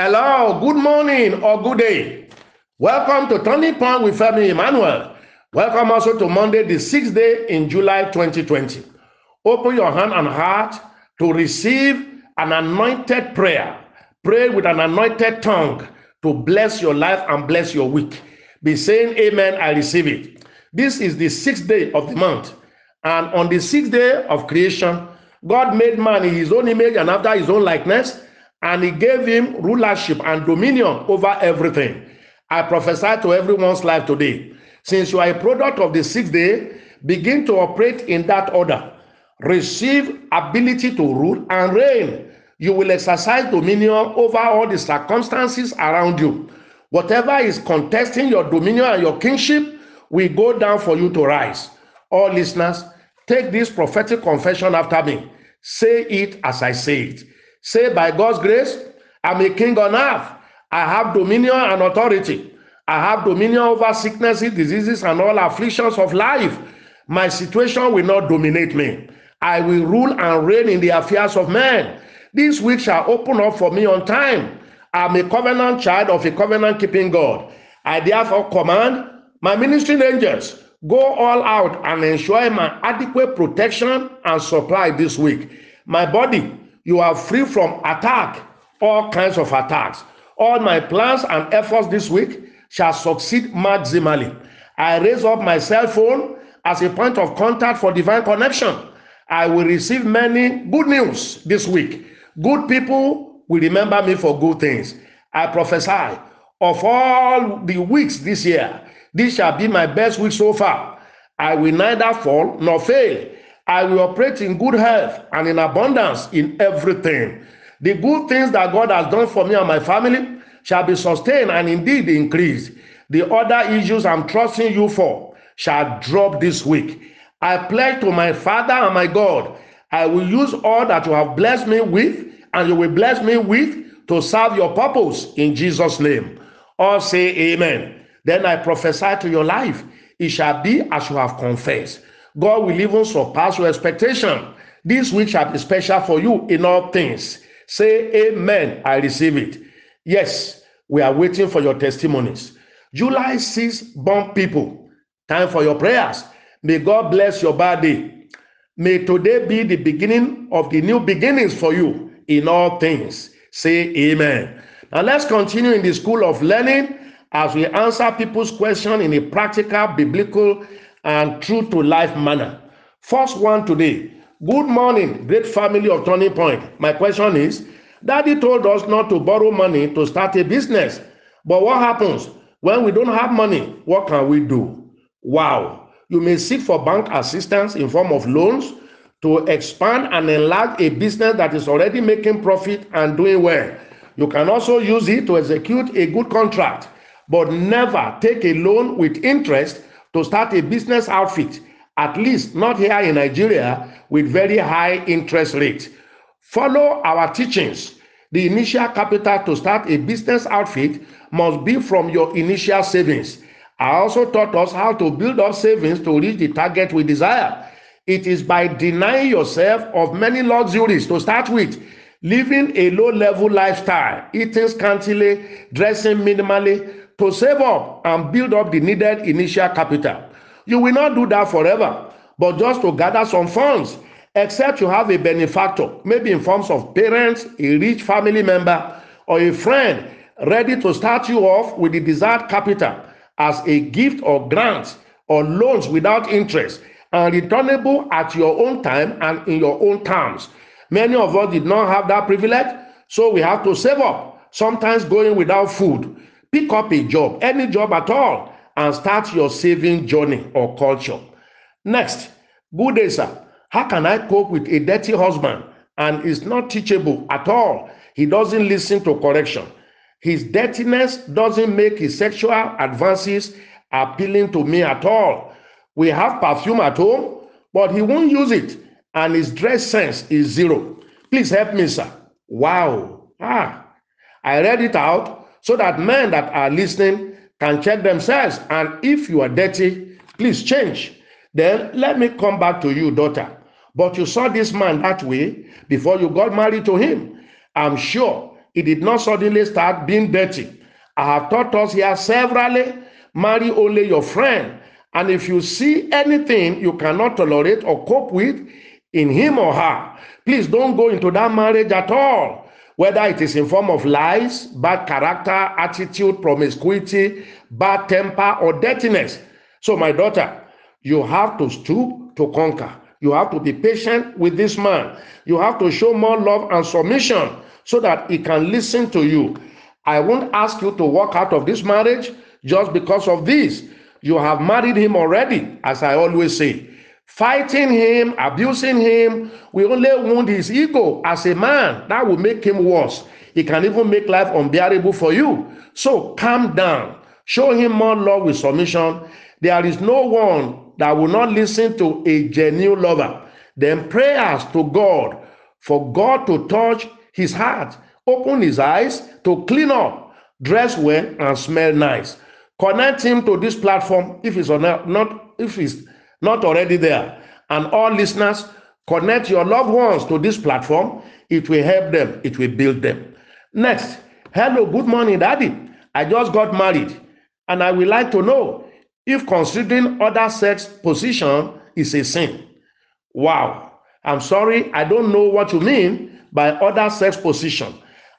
Hello, good morning or good day. Welcome to Turning Point with Femi Emmanuel. Welcome also to Monday, the sixth day in July 2020. Open your hand and heart to receive an anointed prayer. Pray with an anointed tongue to bless your life and bless your week. Be saying, Amen, I receive it. This is the sixth day of the month. And on the sixth day of creation, God made man in his own image and after his own likeness, and he gave him rulership and dominion over everything. I prophesy to everyone's life today. Since you are a product of the sixth day, begin to operate in that order. Receive ability to rule and reign. You will exercise dominion over all the circumstances around you. Whatever is contesting your dominion and your kingship will go down for you to rise. All listeners, take this prophetic confession after me. Say it as I say it. Say, by God's grace, I'm a king on earth. I have dominion and authority. I have dominion over sicknesses, diseases, and all afflictions of life. My situation will not dominate me. I will rule and reign in the affairs of men. This week shall open up for me on time. I'm a covenant child of a covenant keeping God. I therefore command my ministering angels go all out and ensure my adequate protection and supply this week. My body, you are free from attack, all kinds of attacks. All my plans and efforts this week shall succeed maximally. I raise up my cell phone as a point of contact for divine connection. I will receive many good news this week. Good people will remember me for good things. I prophesy of all the weeks this year, this shall be my best week so far. I will neither fall nor fail. I will operate in good health and in abundance in everything. The good things that God has done for me and my family shall be sustained and indeed increased. The other issues I'm trusting you for shall drop this week. I pledge to my Father and my God, I will use all that you have blessed me with and you will bless me with to serve your purpose in Jesus' name. All say amen. Then I prophesy to your life, it shall be as you have confessed. God will even surpass your expectation. This week shall be special for you in all things. Say amen. I receive it. Yes, we are waiting for your testimonies. July 6, born people. Time for your prayers. May God bless your body. May today be the beginning of the new beginnings for you in all things. Say amen. Now let's continue in the school of learning as we answer people's question in a practical, biblical, and true to life manner. First one today. Good morning, great family of Turning Point. My question is Daddy told us not to borrow money to start a business. But what happens when we don't have money? What can we do? Wow. You may seek for bank assistance in form of loans to expand and enlarge a business that is already making profit and doing well. You can also use it to execute a good contract but never take a loan with interest to start a business outfit, at least not here in Nigeria with very high interest rate. Follow our teachings. The initial capital to start a business outfit must be from your initial savings. I also taught us how to build up savings to reach the target we desire. It is by denying yourself of many luxuries to start with, living a low level lifestyle, eating scantily, dressing minimally, to save up and build up the needed initial capital. You will not do that forever, but just to gather some funds, except you have a benefactor, maybe in forms of parents, a rich family member, or a friend ready to start you off with the desired capital as a gift or grant or loans without interest and returnable at your own time and in your own terms. Many of us did not have that privilege, so we have to save up, sometimes going without food. Pick up a job, any job at all, and start your saving journey or culture. Next, good day, sir. How can I cope with a dirty husband and is not teachable at all? He doesn't listen to correction. His dirtiness doesn't make his sexual advances appealing to me at all. We have perfume at home, but he won't use it, and his dress sense is zero. Please help me, sir. Wow. Ah, I read it out so that men that are listening can check themselves. And if you are dirty, please change. Then let me come back to you, daughter. But you saw this man that way before you got married to him. I'm sure he did not suddenly start being dirty. I have taught us here severally marry only your friend. And if you see anything you cannot tolerate or cope with in him or her, please don't go into that marriage at all. Whether it is in form of lies, bad character, attitude, promiscuity, bad temper, or dirtiness. So, my daughter, you have to stoop to conquer. You have to be patient with this man. You have to show more love and submission so that he can listen to you. I won't ask you to walk out of this marriage just because of this. You have married him already, as I always say. Fighting him, abusing him, we only wound his ego as a man. That will make him worse. It can even make life unbearable for you. So calm down. Show him more love with submission. There is no one that will not listen to a genuine lover. Then prayers to God for God to touch his heart, open his eyes to clean up, dress well, and smell nice. Connect him to this platform if he's not, not if he's not already there. And all listeners, connect your loved ones to this platform. It will help them, it will build them. Next, hello, good morning, Daddy. I just got married, and I would like to know if considering other sex position is a sin. Wow. I'm sorry, I don't know what you mean by other sex position.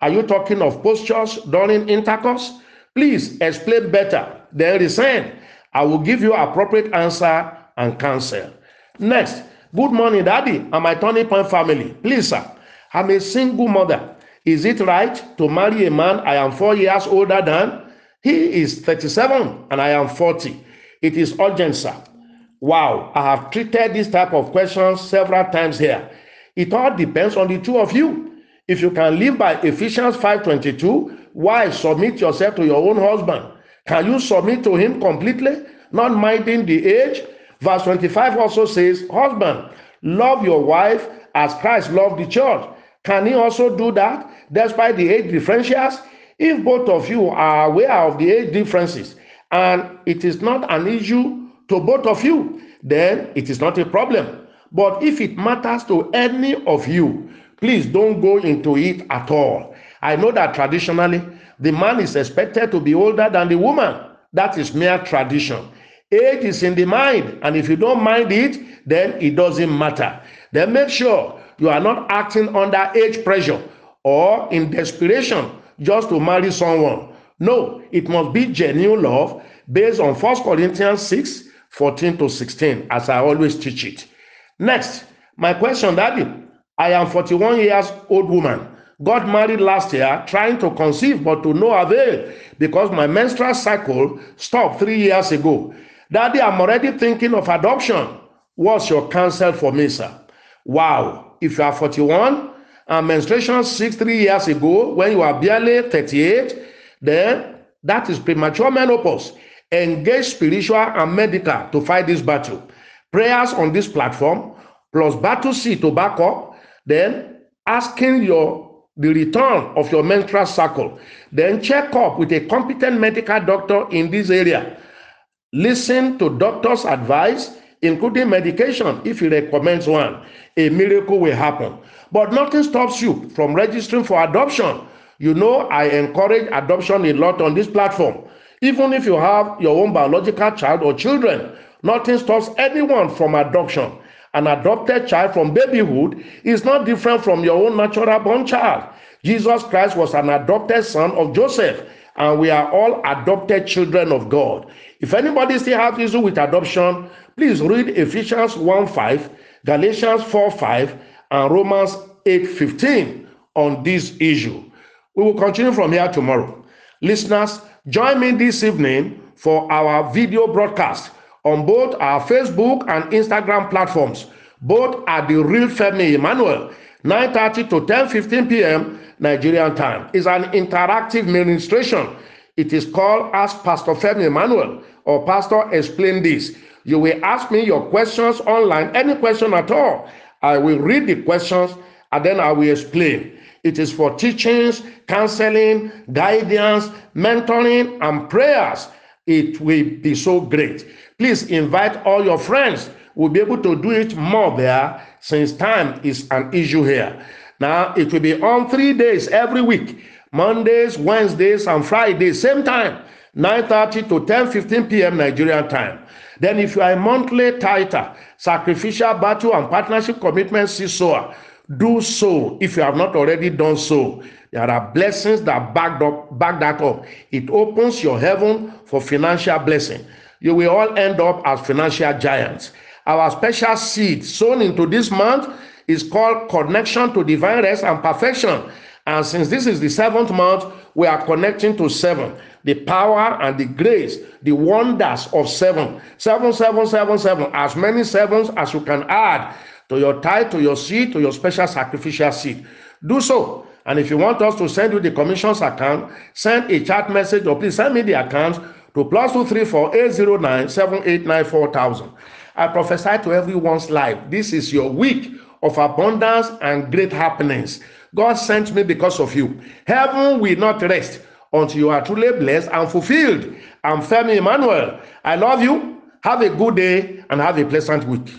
Are you talking of postures during intercourse? Please explain better. Then resend. I will give you appropriate answer and counsel. Next, good morning, Daddy, and my Turning Point family. Please, sir, I'm a single mother. Is it right to marry a man I am four years older than? He is 37 and I am 40. It is urgent, sir. Wow, I have treated this type of questions several times here. It all depends on the two of you. If you can live by Ephesians 5:22, why submit yourself to your own husband? Can you submit to him completely, not minding the age? Verse 25 also says, Husband, love your wife as Christ loved the church. Can he also do that despite the age differentials? If both of you are aware of the age differences and it is not an issue to both of you, then it is not a problem. But if it matters to any of you, please don't go into it at all. I know that traditionally the man is expected to be older than the woman. That is mere tradition. Age is in the mind, and if you don't mind it, then it doesn't matter. Then make sure you are not acting under age pressure or in desperation just to marry someone. No, it must be genuine love based on 1 Corinthians 6 14 to 16, as I always teach it. Next, my question, Daddy. I am 41 years old woman. Got married last year, trying to conceive, but to no avail because my menstrual cycle stopped three years ago. Daddy, I'm already thinking of adoption. What's your counsel for me, sir? Wow. If you are 41 and menstruation six, three years ago, when you are barely 38, then that is premature menopause. Engage spiritual and medical to fight this battle. Prayers on this platform, plus battle C to back up, then asking your the return of your menstrual cycle. Then check up with a competent medical doctor in this area. Listen to doctor's advice, including medication, if he recommends one. A miracle will happen. But nothing stops you from registering for adoption. You know, I encourage adoption a lot on this platform. Even if you have your own biological child or children, nothing stops anyone from adoption. An adopted child from babyhood is not different from your own natural born child. Jesus Christ was an adopted son of Joseph, and we are all adopted children of God. If anybody still has issue with adoption, please read Ephesians 1 5, Galatians 4 5, and Romans 8 15 on this issue. We will continue from here tomorrow. Listeners, join me this evening for our video broadcast on both our Facebook and Instagram platforms, both at the Real Femi Emmanuel, 9:30 to 10:15 p.m. Nigerian time. It's an interactive ministration. It is called Ask Pastor Femi Emmanuel or Pastor Explain This. You will ask me your questions online, any question at all. I will read the questions and then I will explain. It is for teachings, counseling, guidance, mentoring, and prayers. It will be so great. Please invite all your friends. We'll be able to do it more there since time is an issue here. Now, it will be on three days every week Mondays, Wednesdays, and Fridays, same time, 9.30 to 10, 15 p.m. Nigerian time. Then if you are a monthly tither, sacrificial battle and partnership commitment CSOA, do so if you have not already done so. There are blessings that back up, back that up. It opens your heaven for financial blessing. You will all end up as financial giants. Our special seed sown into this month is called connection to divine rest and perfection. And since this is the seventh month, we are connecting to seven. The power and the grace, the wonders of seven. Seven, seven, seven, seven. As many sevens as you can add to your tithe, to your seed, to your special sacrificial seed. Do so. And if you want us to send you the commissions account, send a chat message or please send me the account to plus two three four eight zero nine seven eight nine four thousand. I prophesy to everyone's life. This is your week of abundance and great happenings. God sent me because of you. Heaven will not rest until you are truly blessed and fulfilled. I'm Femi Emmanuel. I love you. Have a good day and have a pleasant week.